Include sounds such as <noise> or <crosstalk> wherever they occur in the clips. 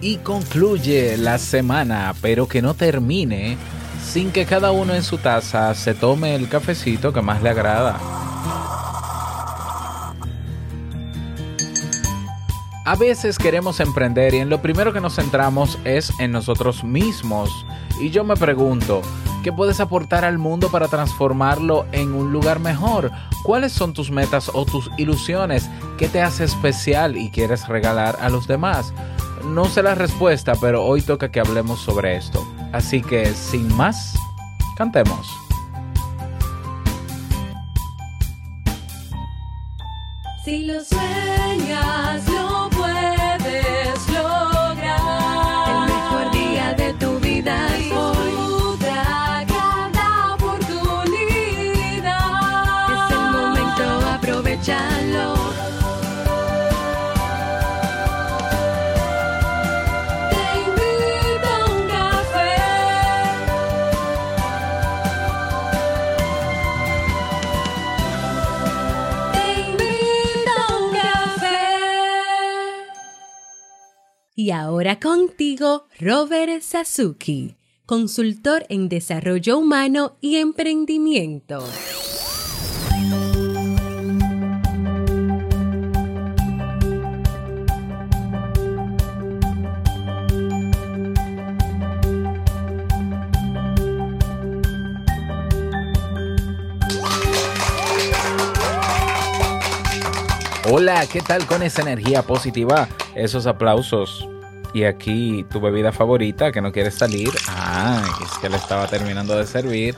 y concluye la semana, pero que no termine sin que cada uno en su taza se tome el cafecito que más le agrada. A veces queremos emprender y en lo primero que nos centramos es en nosotros mismos. Y yo me pregunto, ¿qué puedes aportar al mundo para transformarlo en un lugar mejor? ¿Cuáles son tus metas o tus ilusiones? ¿Qué te hace especial y quieres regalar a los demás? No sé la respuesta, pero hoy toca que hablemos sobre esto. Así que, sin más, cantemos. Si lo sueñas, Y ahora contigo, Robert Sasuki, consultor en desarrollo humano y emprendimiento. Hola, ¿qué tal con esa energía positiva? Esos aplausos. Y aquí tu bebida favorita que no quieres salir. Ah, es que la estaba terminando de servir.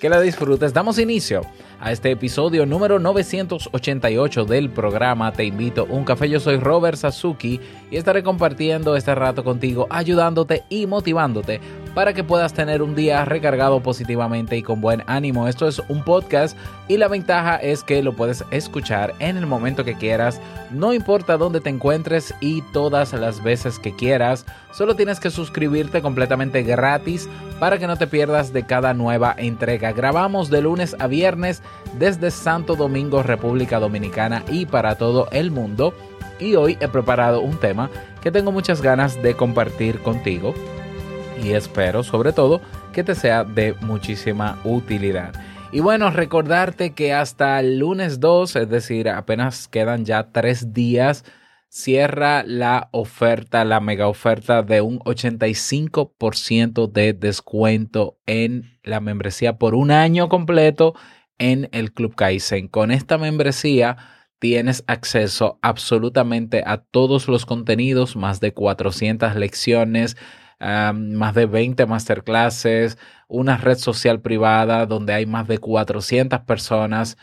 Que la disfrutes. Damos inicio a este episodio número 988 del programa Te invito a un café. Yo soy Robert Sasuki y estaré compartiendo este rato contigo, ayudándote y motivándote para que puedas tener un día recargado positivamente y con buen ánimo. Esto es un podcast y la ventaja es que lo puedes escuchar en el momento que quieras, no importa dónde te encuentres y todas las veces que quieras. Solo tienes que suscribirte completamente gratis para que no te pierdas de cada nueva entrega. Grabamos de lunes a viernes desde Santo Domingo, República Dominicana y para todo el mundo. Y hoy he preparado un tema que tengo muchas ganas de compartir contigo y espero sobre todo que te sea de muchísima utilidad. Y bueno, recordarte que hasta el lunes 2, es decir, apenas quedan ya tres días, cierra la oferta, la mega oferta de un 85% de descuento en la membresía por un año completo en el Club Kaizen. Con esta membresía tienes acceso absolutamente a todos los contenidos, más de 400 lecciones, más de 20 masterclasses, una red social privada donde hay más de 400 personas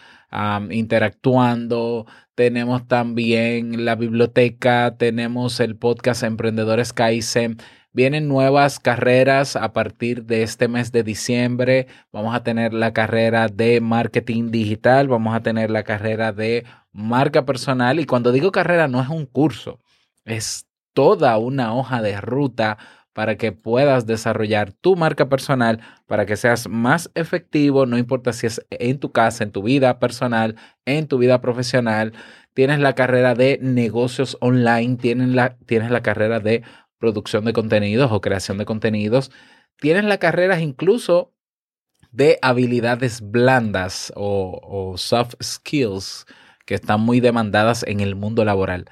interactuando. Tenemos también la biblioteca, tenemos el podcast Emprendedores Kaizen. Vienen nuevas carreras a partir de este mes de diciembre. Vamos a tener la carrera de marketing digital, vamos a tener la carrera de marca personal. Y cuando digo carrera no es un curso, es toda una hoja de ruta para que puedas desarrollar tu marca personal, para que seas más efectivo, no importa si es en tu casa, en tu vida personal, en tu vida profesional. Tienes la carrera de negocios online, tienes la, tienes la carrera de producción de contenidos o creación de contenidos. Tienes la carrera incluso de habilidades blandas o, o soft skills que están muy demandadas en el mundo laboral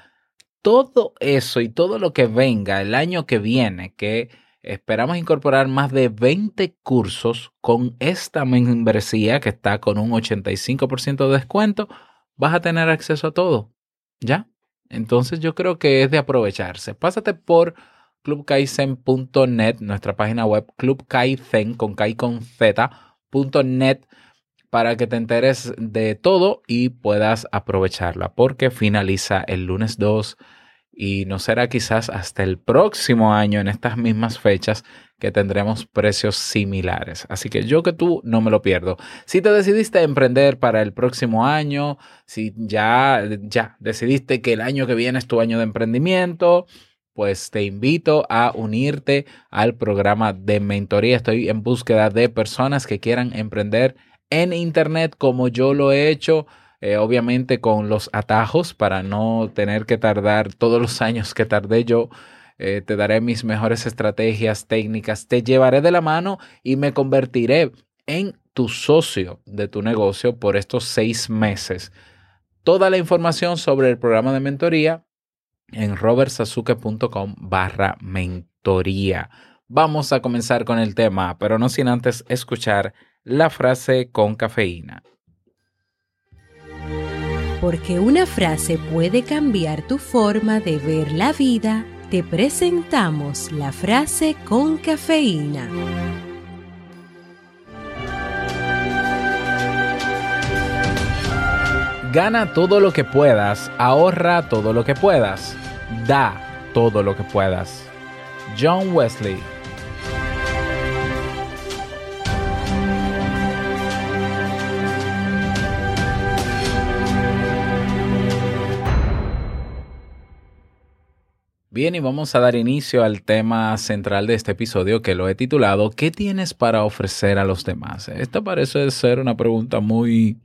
todo eso y todo lo que venga el año que viene, que esperamos incorporar más de 20 cursos con esta membresía que está con un 85% de descuento, vas a tener acceso a todo. ¿Ya? Entonces yo creo que es de aprovecharse. Pásate por clubkaizen.net, nuestra página web, clubkaizen con Kai con para que te enteres de todo y puedas aprovecharla, porque finaliza el lunes 2 y no será quizás hasta el próximo año en estas mismas fechas que tendremos precios similares. Así que yo que tú no me lo pierdo. Si te decidiste emprender para el próximo año, si ya ya decidiste que el año que viene es tu año de emprendimiento, pues te invito a unirte al programa de mentoría. Estoy en búsqueda de personas que quieran emprender en Internet como yo lo he hecho, eh, obviamente con los atajos para no tener que tardar todos los años que tardé yo eh, te daré mis mejores estrategias, técnicas, te llevaré de la mano y me convertiré en tu socio de tu negocio por estos seis meses. Toda la información sobre el programa de mentoría en robertsazuke.com barra mentoría. Vamos a comenzar con el tema, pero no sin antes escuchar la frase con cafeína. Porque una frase puede cambiar tu forma de ver la vida, te presentamos la frase con cafeína. Gana todo lo que puedas, ahorra todo lo que puedas, da todo lo que puedas. John Wesley. Bien, y vamos a dar inicio al tema central de este episodio que lo he titulado ¿Qué tienes para ofrecer a los demás? Esta parece ser una pregunta muy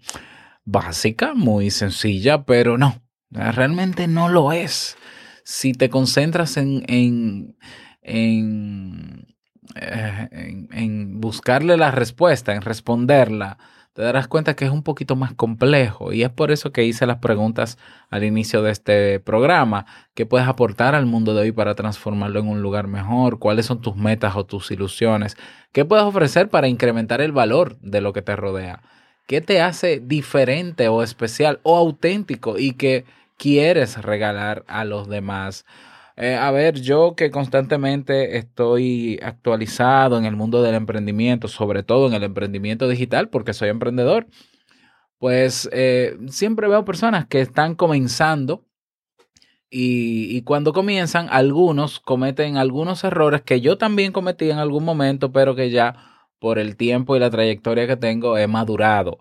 básica, muy sencilla, pero no, realmente no lo es. Si te concentras en, en, en, eh, en- en buscarle la respuesta, en responderla, te darás cuenta que es un poquito más complejo. Y es por eso que hice las preguntas al inicio de este programa. ¿Qué puedes aportar al mundo de hoy para transformarlo en un lugar mejor? ¿Cuáles son tus metas o tus ilusiones? ¿Qué puedes ofrecer para incrementar el valor de lo que te rodea? ¿Qué te hace diferente o especial o auténtico y que quieres regalar a los demás? Eh, a ver, yo que constantemente estoy actualizado en el mundo del emprendimiento, sobre todo en el emprendimiento digital, porque soy emprendedor, pues eh, siempre veo personas que están comenzando y, cuando comienzan, algunos cometen algunos errores que yo también cometí en algún momento, pero que ya por el tiempo y la trayectoria que tengo he madurado.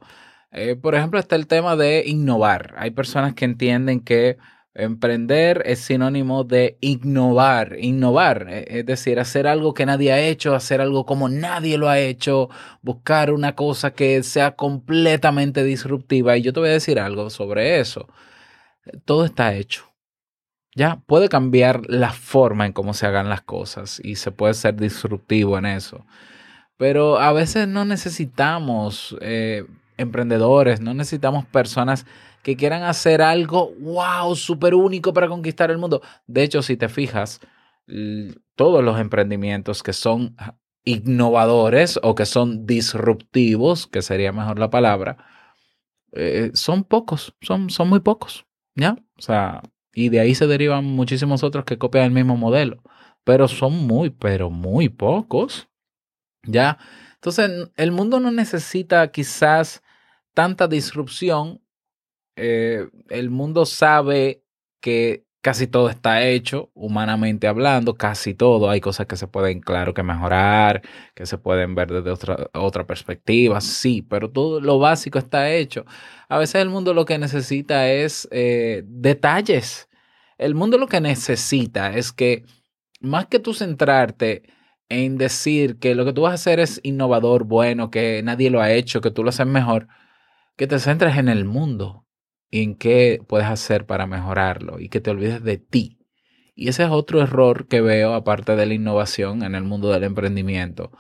Eh, por ejemplo, está el tema de innovar. Hay personas que entienden que emprender es sinónimo de innovar, innovar, eh, es decir, hacer algo que nadie ha hecho, hacer algo como nadie lo ha hecho, buscar una cosa que sea completamente disruptiva. Y yo te voy a decir algo sobre eso. Todo está hecho. Ya puede cambiar la forma en cómo se hagan las cosas y se puede ser disruptivo en eso. Pero a veces no necesitamos eh, emprendedores, no necesitamos personas que quieran hacer algo, wow, súper único para conquistar el mundo. De hecho, si te fijas, todos los emprendimientos que son innovadores o que son disruptivos, que sería mejor la palabra, eh, son pocos, son, son muy pocos, ¿ya? O sea, y de ahí se derivan muchísimos otros que copian el mismo modelo, pero son muy, pero muy pocos. ¿Ya? Entonces, el mundo no necesita quizás tanta disrupción. Eh, el mundo sabe que casi todo está hecho, humanamente hablando, casi todo. Hay cosas que se pueden, claro, que mejorar, que se pueden ver desde otra, otra perspectiva, sí, pero todo lo básico está hecho. A veces el mundo lo que necesita es eh, detalles. El mundo lo que necesita es que, más que tú centrarte en decir que lo que tú vas a hacer es innovador, bueno, que nadie lo ha hecho, que tú lo haces mejor, que te centres en el mundo y en qué puedes hacer para mejorarlo y que te olvides de ti. Y ese es otro error que veo aparte de la innovación en el mundo del emprendimiento.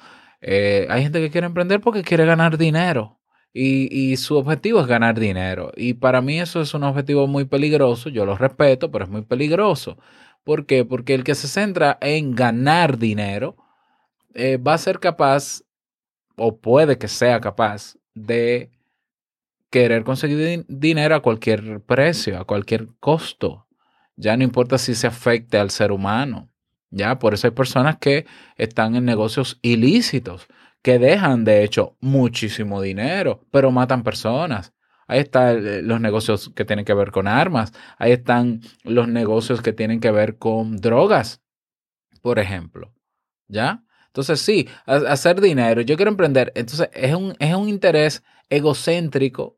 Eh, hay gente que quiere emprender porque quiere ganar dinero y, y su objetivo es ganar dinero. Y para mí eso es un objetivo muy peligroso, yo lo respeto, pero es muy peligroso. ¿Por qué? Porque el que se centra en ganar dinero, eh, va a ser capaz, o puede que sea capaz, de querer conseguir din- dinero a cualquier precio, a cualquier costo. Ya no importa si se afecte al ser humano. Ya, por eso hay personas que están en negocios ilícitos, que dejan de hecho muchísimo dinero, pero matan personas. Ahí están los negocios que tienen que ver con armas. Ahí están los negocios que tienen que ver con drogas, por ejemplo. ¿Ya? Entonces, sí, ha- hacer dinero. Yo quiero emprender. Entonces, es un, es un interés egocéntrico,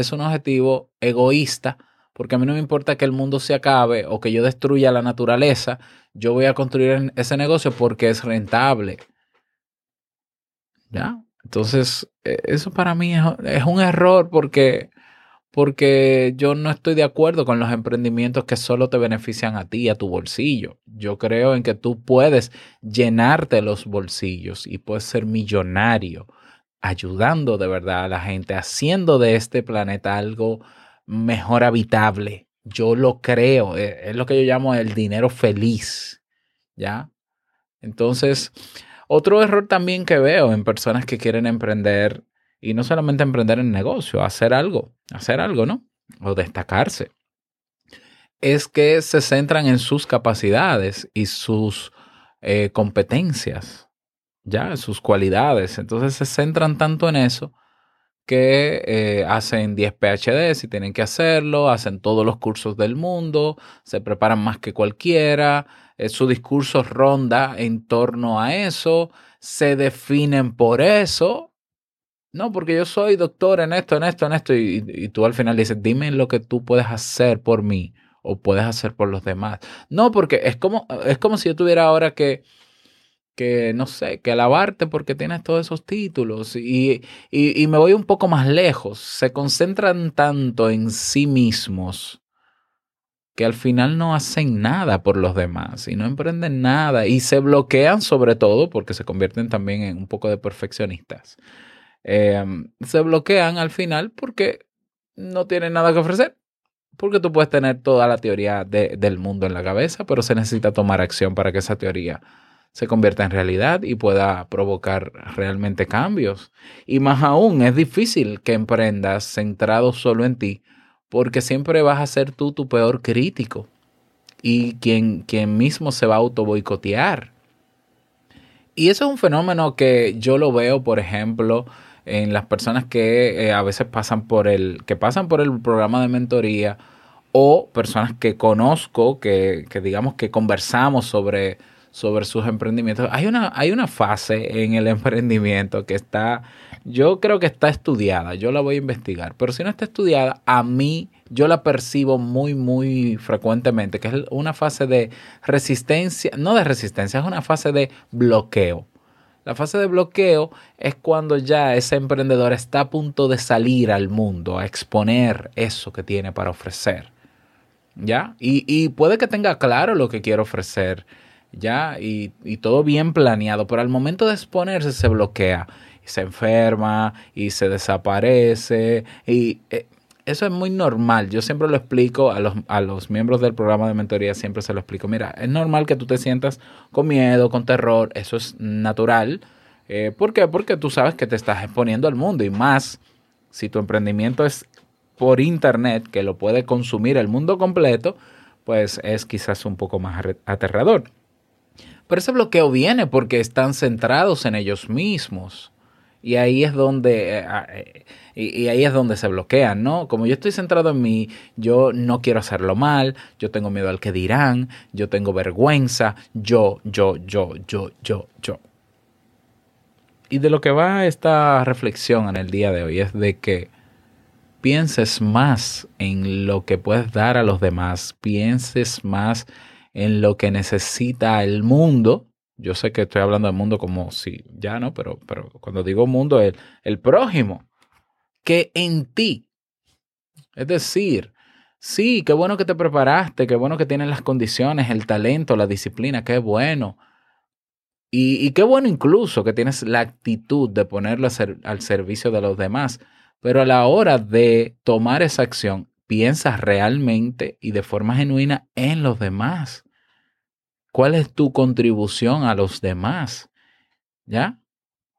es un objetivo egoísta, porque a mí no me importa que el mundo se acabe o que yo destruya la naturaleza. Yo voy a construir ese negocio porque es rentable. ¿Ya? Entonces, eh, eso para mí es, es un error porque, porque yo no estoy de acuerdo con los emprendimientos que solo te benefician a ti, a tu bolsillo. Yo creo en que tú puedes llenarte los bolsillos y puedes ser millonario ayudando de verdad a la gente, haciendo de este planeta algo mejor habitable. Yo lo creo, eh, es lo que yo llamo el dinero feliz, ¿ya? Entonces, otro error también que veo en personas que quieren emprender, y no solamente emprender en negocio, hacer algo, hacer algo, ¿no? O destacarse, es que se centran en sus capacidades y sus eh, competencias, ya, sus cualidades. Entonces se centran tanto en eso que eh, hacen 10 PhD si tienen que hacerlo, hacen todos los cursos del mundo, se preparan más que cualquiera, eh, su discurso ronda en torno a eso, se definen por eso. No, porque yo soy doctor en esto, en esto, en esto, y, y tú al final dices, dime lo que tú puedes hacer por mí o puedes hacer por los demás. No, porque es como, es como si yo tuviera ahora que, que no sé, que alabarte porque tienes todos esos títulos y, y, y me voy un poco más lejos. Se concentran tanto en sí mismos que al final no hacen nada por los demás y no emprenden nada y se bloquean sobre todo porque se convierten también en un poco de perfeccionistas. Eh, se bloquean al final porque no tienen nada que ofrecer. Porque tú puedes tener toda la teoría de- del mundo en la cabeza, pero se necesita tomar acción para que esa teoría se convierta en realidad y pueda provocar realmente cambios. Y más aún, es difícil que emprendas centrado solo en ti, porque siempre vas a ser tú tu peor crítico y quien, quien mismo se va a auto boicotear. Y eso es un fenómeno que yo lo veo, por ejemplo, en las personas que eh, a veces pasan por el, que pasan por el programa de mentoría o personas que conozco, que, que digamos que conversamos sobre, sobre sus emprendimientos. Hay una, hay una fase en el emprendimiento que está, yo creo que está estudiada, yo la voy a investigar, pero si no está estudiada, a mí yo la percibo muy, muy frecuentemente, que es una fase de resistencia, no de resistencia, es una fase de bloqueo. La fase de bloqueo es cuando ya ese emprendedor está a punto de salir al mundo, a exponer eso que tiene para ofrecer. ¿Ya? Y, y puede que tenga claro lo que quiere ofrecer, ¿ya? Y, y todo bien planeado, pero al momento de exponerse se bloquea, y se enferma y se desaparece. Y eh, eso es muy normal. Yo siempre lo explico a los, a los miembros del programa de mentoría, siempre se lo explico. Mira, es normal que tú te sientas con miedo, con terror, eso es natural. Eh, ¿Por qué? Porque tú sabes que te estás exponiendo al mundo y más si tu emprendimiento es por internet, que lo puede consumir el mundo completo, pues es quizás un poco más aterrador. Pero ese bloqueo viene porque están centrados en ellos mismos. Y ahí es donde eh, eh, y, y ahí es donde se bloquean, ¿no? Como yo estoy centrado en mí, yo no quiero hacerlo mal, yo tengo miedo al que dirán, yo tengo vergüenza, yo, yo, yo, yo, yo, yo. Y de lo que va esta reflexión en el día de hoy es de que pienses más en lo que puedes dar a los demás, pienses más en lo que necesita el mundo. Yo sé que estoy hablando del mundo como si ya no, pero, pero cuando digo mundo, el, el prójimo, que en ti. Es decir, sí, qué bueno que te preparaste, qué bueno que tienes las condiciones, el talento, la disciplina, qué bueno. Y, y qué bueno incluso que tienes la actitud de ponerlo ser- al servicio de los demás. Pero a la hora de tomar esa acción, piensas realmente y de forma genuina en los demás. ¿Cuál es tu contribución a los demás? ¿Ya?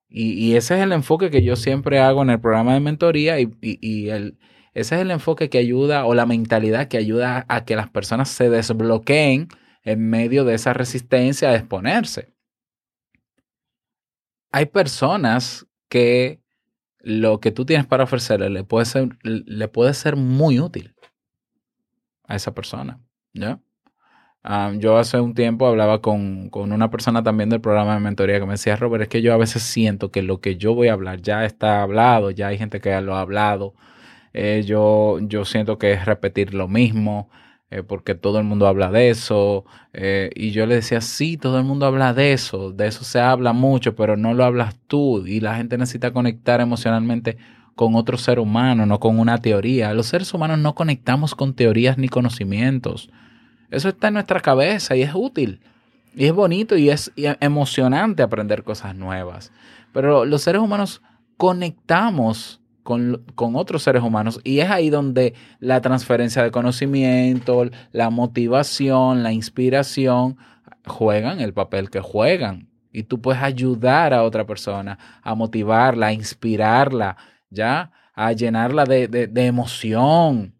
Y, ese es el enfoque que yo siempre hago en el programa de mentoría y, ese es el enfoque que ayuda o la mentalidad que ayuda a que las personas se desbloqueen en medio de esa resistencia a exponerse. Hay personas que lo que tú tienes para ofrecerle le puede ser, le puede ser muy útil a esa persona. ¿ya? Ah, yo hace un tiempo hablaba con, con una persona también del programa de mentoría que me decía, Robert, es que yo a veces siento que lo que yo voy a hablar ya está hablado, ya hay gente que lo ha hablado. Eh, yo, yo siento que es repetir lo mismo, eh, porque todo el mundo habla de eso. eh, y yo le decía, sí, todo el mundo habla de eso, de eso se habla mucho, pero no lo hablas tú. Y la gente necesita conectar emocionalmente con otro ser humano, no con una teoría. Los seres humanos no conectamos con teorías ni conocimientos. Eso está en nuestra cabeza y es útil. Y es bonito y es emocionante aprender cosas nuevas. Pero los seres humanos conectamos con, con otros seres humanos y es ahí donde la transferencia de conocimiento, la motivación, la inspiración juegan el papel que juegan. Y tú puedes ayudar a otra persona a motivarla, a inspirarla, ¿ya? A llenarla de- de emoción,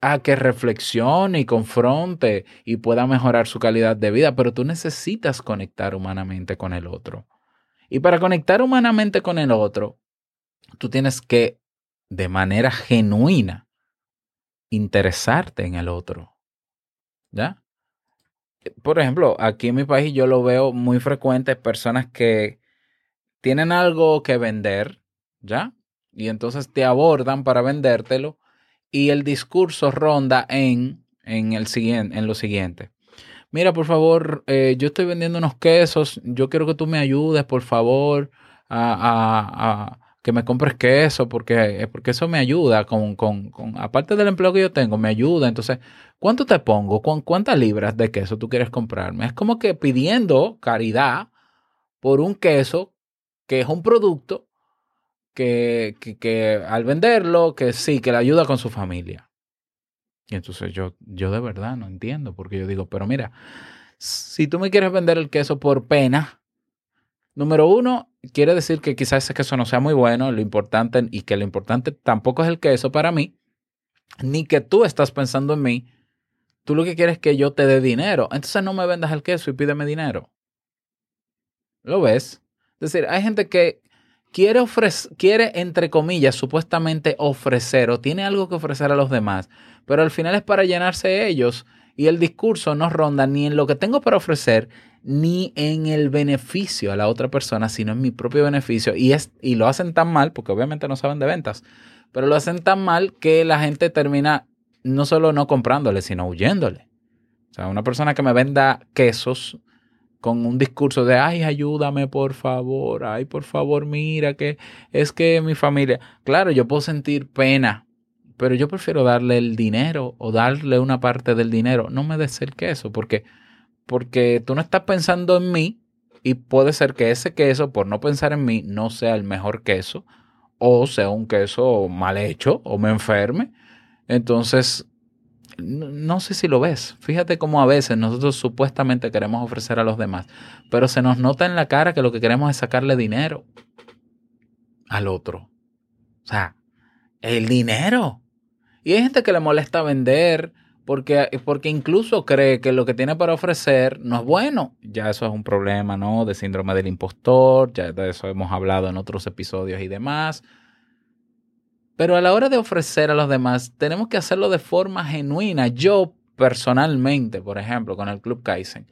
a que reflexione y confronte y pueda mejorar su calidad de vida. Pero tú necesitas conectar humanamente con el otro. Y para conectar humanamente con el otro, tú tienes que, de manera genuina, interesarte en el otro. ¿Ya? Por ejemplo, aquí en mi país yo lo veo muy frecuente, personas que tienen algo que vender, ¿ya? Y entonces te abordan para vendértelo y el discurso ronda en, en, el siguiente, en lo siguiente. Mira, por favor, eh, yo estoy vendiendo unos quesos, yo quiero que tú me ayudes, por favor, a, a- que me compres queso, porque, eh, porque eso me ayuda, con, con, con, aparte del empleo que yo tengo, me ayuda. Entonces, ¿cuánto te pongo? ¿Cuán- ¿Cuántas libras de queso tú quieres comprarme? Es como que pidiendo caridad por un queso que es un producto que, que, al venderlo, que sí, que le ayuda con su familia. Y entonces yo, yo de verdad no entiendo, porque yo digo, pero mira, si tú me quieres vender el queso por pena, número uno, quiere decir que quizás ese queso no sea muy bueno, lo importante, y que lo importante tampoco es el queso para mí, ni que tú estás pensando en mí, tú lo que quieres es que yo te dé dinero, entonces no me vendas el queso y pídeme dinero. ¿Lo ves? Es decir, hay gente que quiere quiere, entre comillas, supuestamente ofrecer o tiene algo que ofrecer a los demás, pero al final es para llenarse ellos y el discurso no ronda ni en lo que tengo para ofrecer, ni en el beneficio a la otra persona, sino en mi propio beneficio. Y, es, y lo hacen tan mal, porque obviamente no saben de ventas, pero lo hacen tan mal que la gente termina no solo no comprándole, sino huyéndole. O sea, una persona que me venda quesos con un discurso de, ay, ayúdame por favor, ay, por favor, mira que es que mi familia, claro, yo puedo sentir pena, pero yo prefiero darle el dinero o darle una parte del dinero, no me des el queso, porque, porque tú no estás pensando en mí y puede ser que ese queso, por no pensar en mí, no sea el mejor queso o sea un queso mal hecho o me enferme. Entonces, no, sé si lo ves. Fíjate cómo a veces nosotros supuestamente queremos ofrecer a los demás, pero se nos nota en la cara que lo que queremos es sacarle dinero al otro. O sea, el dinero. Y hay gente que le molesta vender porque, porque incluso cree que lo que tiene para ofrecer no es bueno. Ya eso es un problema, ¿no? De síndrome del impostor, ya de eso hemos hablado en otros episodios y demás. Pero a la hora de ofrecer a los demás, tenemos que hacerlo de forma genuina. Yo personalmente, por ejemplo, con el Club Kaizen,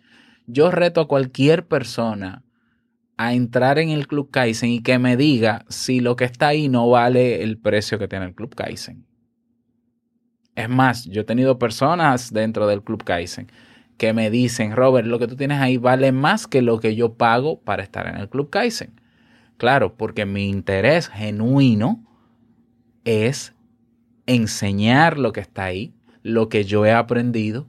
yo reto a cualquier persona a entrar en el Club Kaizen y que me diga si lo que está ahí no vale el precio que tiene el Club Kaizen. Es más, yo he tenido personas dentro del Club Kaizen que me dicen, Robert, lo que tú tienes ahí vale más que lo que yo pago para estar en el Club Kaizen. Claro, porque mi interés genuino es enseñar lo que está ahí, lo que yo he aprendido,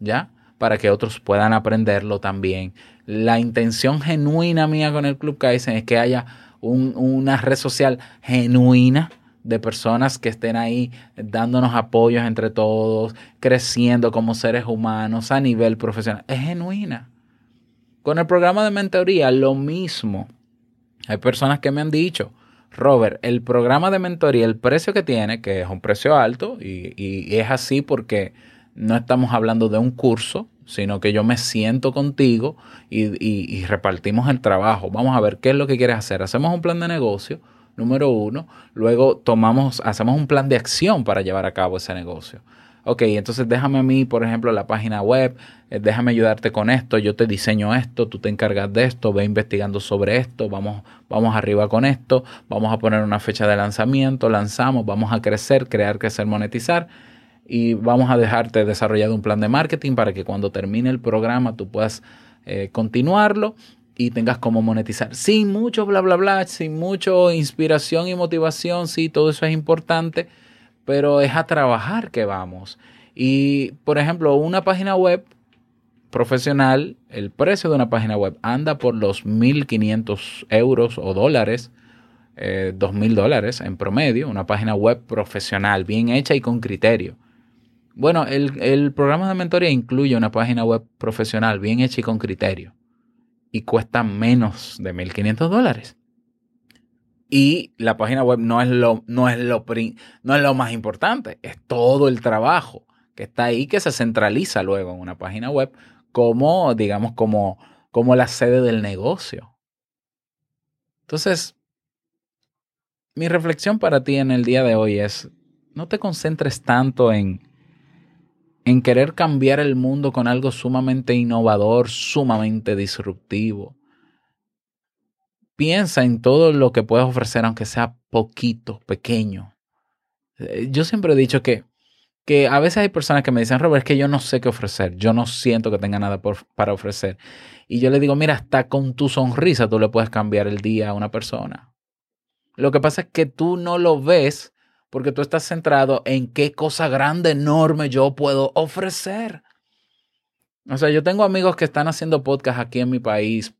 ¿ya? Para que otros puedan aprenderlo también. La intención genuina mía con el Club Kaizen es que haya un- una red social genuina de personas que estén ahí dándonos apoyos entre todos, creciendo como seres humanos a nivel profesional. Es genuina. Con el programa de mentoría, lo mismo. Hay personas que me han dicho, Robert, el programa de mentoría, el precio que tiene, que es un precio alto, y, y es así porque no estamos hablando de un curso, sino que yo me siento contigo y, y- repartimos el trabajo. Vamos a ver qué es lo que quieres hacer. Hacemos un plan de negocio, número uno, luego tomamos, hacemos un plan de acción para llevar a cabo ese negocio. Ok, entonces déjame a mí, por ejemplo, la página web, eh, déjame ayudarte con esto, yo te diseño esto, tú te encargas de esto, ve investigando sobre esto, vamos, vamos arriba con esto, vamos a poner una fecha de lanzamiento, lanzamos, vamos a crecer, crear, crecer, monetizar y vamos a dejarte desarrollado un plan de marketing para que cuando termine el programa tú puedas eh, continuarlo y tengas cómo monetizar. Sin mucho bla, bla, bla, sin mucho inspiración y motivación, sí, todo eso es importante, pero es a trabajar que vamos. Y, por ejemplo, una página web profesional, el precio de una página web anda por los 1.500 euros o dólares, eh, 2.000 dólares en promedio, una página web profesional, bien hecha y con criterio. Bueno, el, el programa de mentoría incluye una página web profesional, bien hecha y con criterio, y cuesta menos de 1.500 dólares. Y la página web no es lo, no es lo, no es lo más importante, es todo el trabajo que está ahí que se centraliza luego en una página web como, digamos, como, como la sede del negocio. Entonces, mi reflexión para ti en el día de hoy es, no te concentres tanto en, en querer cambiar el mundo con algo sumamente innovador, sumamente disruptivo. Piensa en todo lo que puedes ofrecer, aunque sea poquito, pequeño. Eh, Yo siempre he dicho que, que a veces hay personas que me dicen, Robert, es que yo no sé qué ofrecer, yo no siento que tenga nada por- para ofrecer. Y yo le digo, mira, hasta con tu sonrisa tú le puedes cambiar el día a una persona. Lo que pasa es que tú no lo ves porque tú estás centrado en qué cosa grande, enorme yo puedo ofrecer. O sea, yo tengo amigos que están haciendo podcast aquí en mi país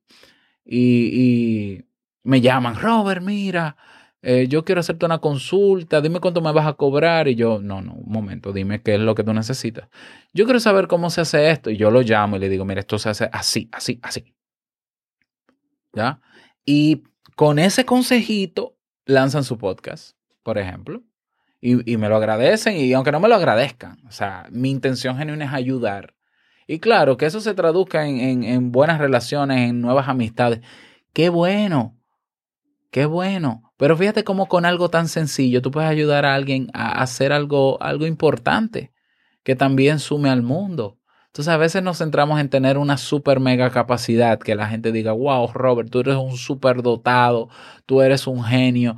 y, y me llaman, Robert, mira, eh, yo quiero hacerte una consulta, dime cuánto me vas a cobrar. Y yo, no, no, un momento, dime qué es lo que tú necesitas. Yo quiero saber cómo se hace esto. Y yo lo llamo y le digo, mira, esto se hace así, así, así. ¿Ya? Y con ese consejito lanzan su podcast, por ejemplo. Y, y me lo agradecen y aunque no me lo agradezcan, o sea, mi intención genuina es ayudar. Y claro, que eso se traduzca en, en- en buenas relaciones, en nuevas amistades. Qué bueno, qué bueno. Pero fíjate cómo con algo tan sencillo tú puedes ayudar a alguien a hacer algo, algo importante que también sume al mundo. Entonces a veces nos centramos en tener una super mega capacidad, que la gente diga, wow, Robert, tú eres un super dotado, tú eres un genio.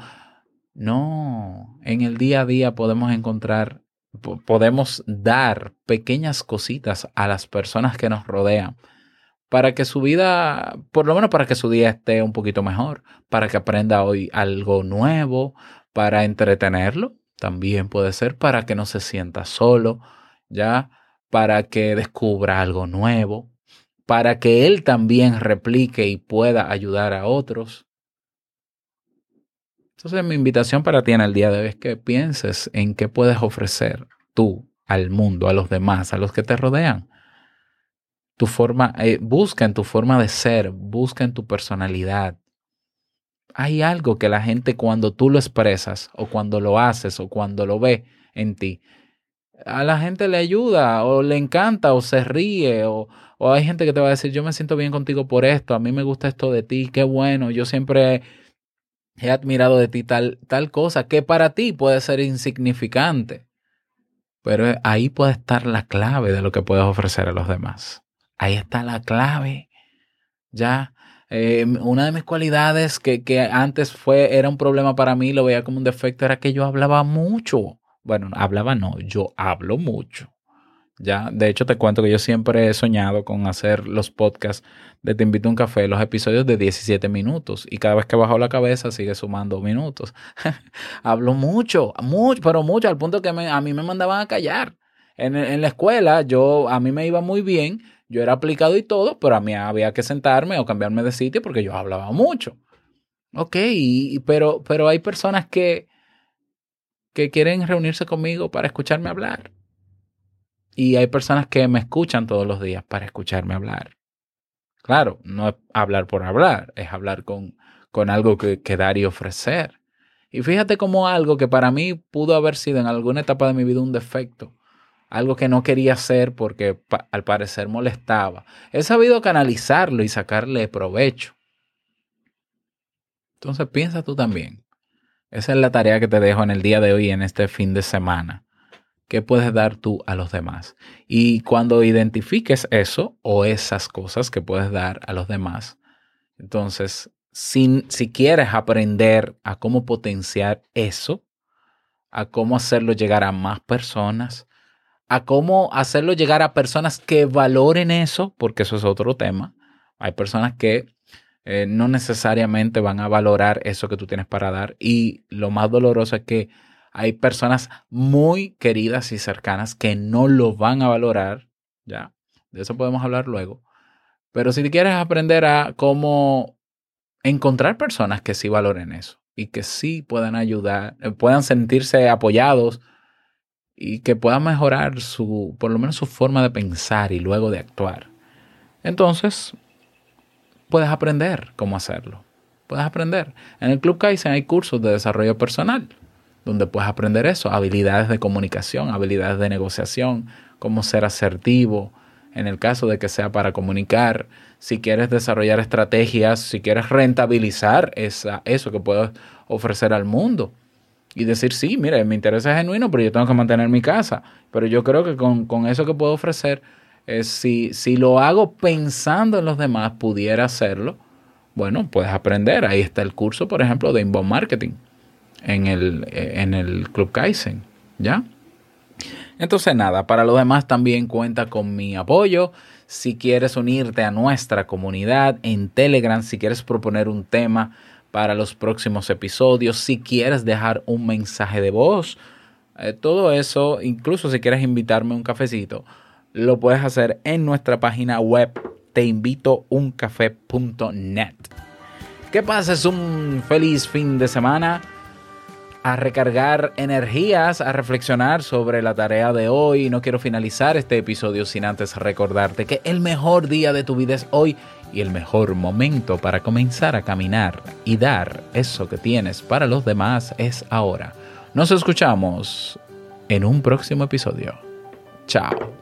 No, en el día a día podemos encontrar, po- podemos dar pequeñas cositas a las personas que nos rodean para que su vida, por lo menos para que su día esté un poquito mejor, para que aprenda hoy algo nuevo, para entretenerlo, también puede ser para que no se sienta solo, ya, para que descubra algo nuevo, para que él también replique y pueda ayudar a otros. Entonces mi invitación para ti en el día de hoy es que pienses en qué puedes ofrecer tú al mundo, a los demás, a los que te rodean. Tu forma, eh, busca en tu forma de ser, busca en tu personalidad. Hay algo que la gente cuando tú lo expresas o cuando lo haces o cuando lo ve en ti, a la gente le ayuda o le encanta o se ríe o, o hay gente que te va a decir, yo me siento bien contigo por esto, a mí me gusta esto de ti, qué bueno, yo siempre he admirado de ti tal, tal cosa que para ti puede ser insignificante, pero ahí puede estar la clave de lo que puedes ofrecer a los demás. Ahí está la clave. Ya, eh, una de mis cualidades que, que antes fue, era un problema para mí, lo veía como un defecto, era que yo hablaba mucho. Bueno, hablaba no, yo hablo mucho. Ya, de hecho te cuento que yo siempre he soñado con hacer los podcasts de Te invito a un café, los episodios de 17 minutos y cada vez que bajo la cabeza sigue sumando minutos. <laughs> Hablo mucho, mucho, pero mucho, al punto que a mí me mandaban a callar. En, en la escuela yo, a mí me iba muy bien, yo era aplicado y todo, pero a mí había que sentarme o cambiarme de sitio porque yo hablaba mucho. Ok, y- pero, pero hay personas que, que quieren reunirse conmigo para escucharme hablar. Y hay personas que me escuchan todos los días para escucharme hablar. Claro, no es hablar por hablar, es hablar con, con algo que, que dar y ofrecer. Y fíjate como algo que para mí pudo haber sido en alguna etapa de mi vida un defecto, algo que no quería hacer porque al parecer molestaba. He sabido canalizarlo y sacarle provecho. Entonces piensa tú también. Esa es la tarea que te dejo en el día de hoy, en este fin de semana. ¿Qué puedes dar tú a los demás? Y cuando identifiques eso o esas cosas que puedes dar a los demás, entonces, si, si quieres aprender a cómo potenciar eso, a cómo hacerlo llegar a más personas, a cómo hacerlo llegar a personas que valoren eso, porque eso es otro tema. Hay personas que eh, no necesariamente van a valorar eso que tú tienes para dar y lo más doloroso es que Hay personas muy queridas y cercanas que no lo van a valorar, ¿ya? De eso podemos hablar luego. Pero si quieres aprender a cómo encontrar personas que sí valoren eso y que sí puedan ayudar, eh, puedan sentirse apoyados y que puedan mejorar su, por lo menos su forma de pensar y luego de actuar. Entonces, puedes aprender cómo hacerlo. Puedes aprender. En el Club Kaizen hay cursos de desarrollo personal, donde puedes aprender eso, habilidades de comunicación, habilidades de negociación, cómo ser asertivo, en el caso de que sea para comunicar, si quieres desarrollar estrategias, si quieres rentabilizar esa, eso que puedes ofrecer al mundo. Y decir, sí, mire, mi interés es genuino, pero yo tengo que mantener mi casa. Pero yo creo que con, con eso que puedo ofrecer, eh, si, si lo hago pensando en los demás, pudiera hacerlo, bueno, puedes aprender. Ahí está el curso, por ejemplo, de inbound marketing en el, eh, en el Club Kaizen, ¿ya? Entonces nada, para lo demás también cuenta con mi apoyo. Si quieres unirte a nuestra comunidad en Telegram, si quieres proponer un tema para los próximos episodios, si quieres dejar un mensaje de voz, eh, todo eso, incluso si quieres invitarme a un cafecito, lo puedes hacer en nuestra página web teinvitouncafé.net. Que pases un feliz fin de semana a recargar energías, a reflexionar sobre la tarea de hoy. No quiero finalizar este episodio sin antes recordarte que el mejor día de tu vida es hoy y el mejor momento para comenzar a caminar y dar eso que tienes para los demás es ahora. Nos escuchamos en un próximo episodio. Chao.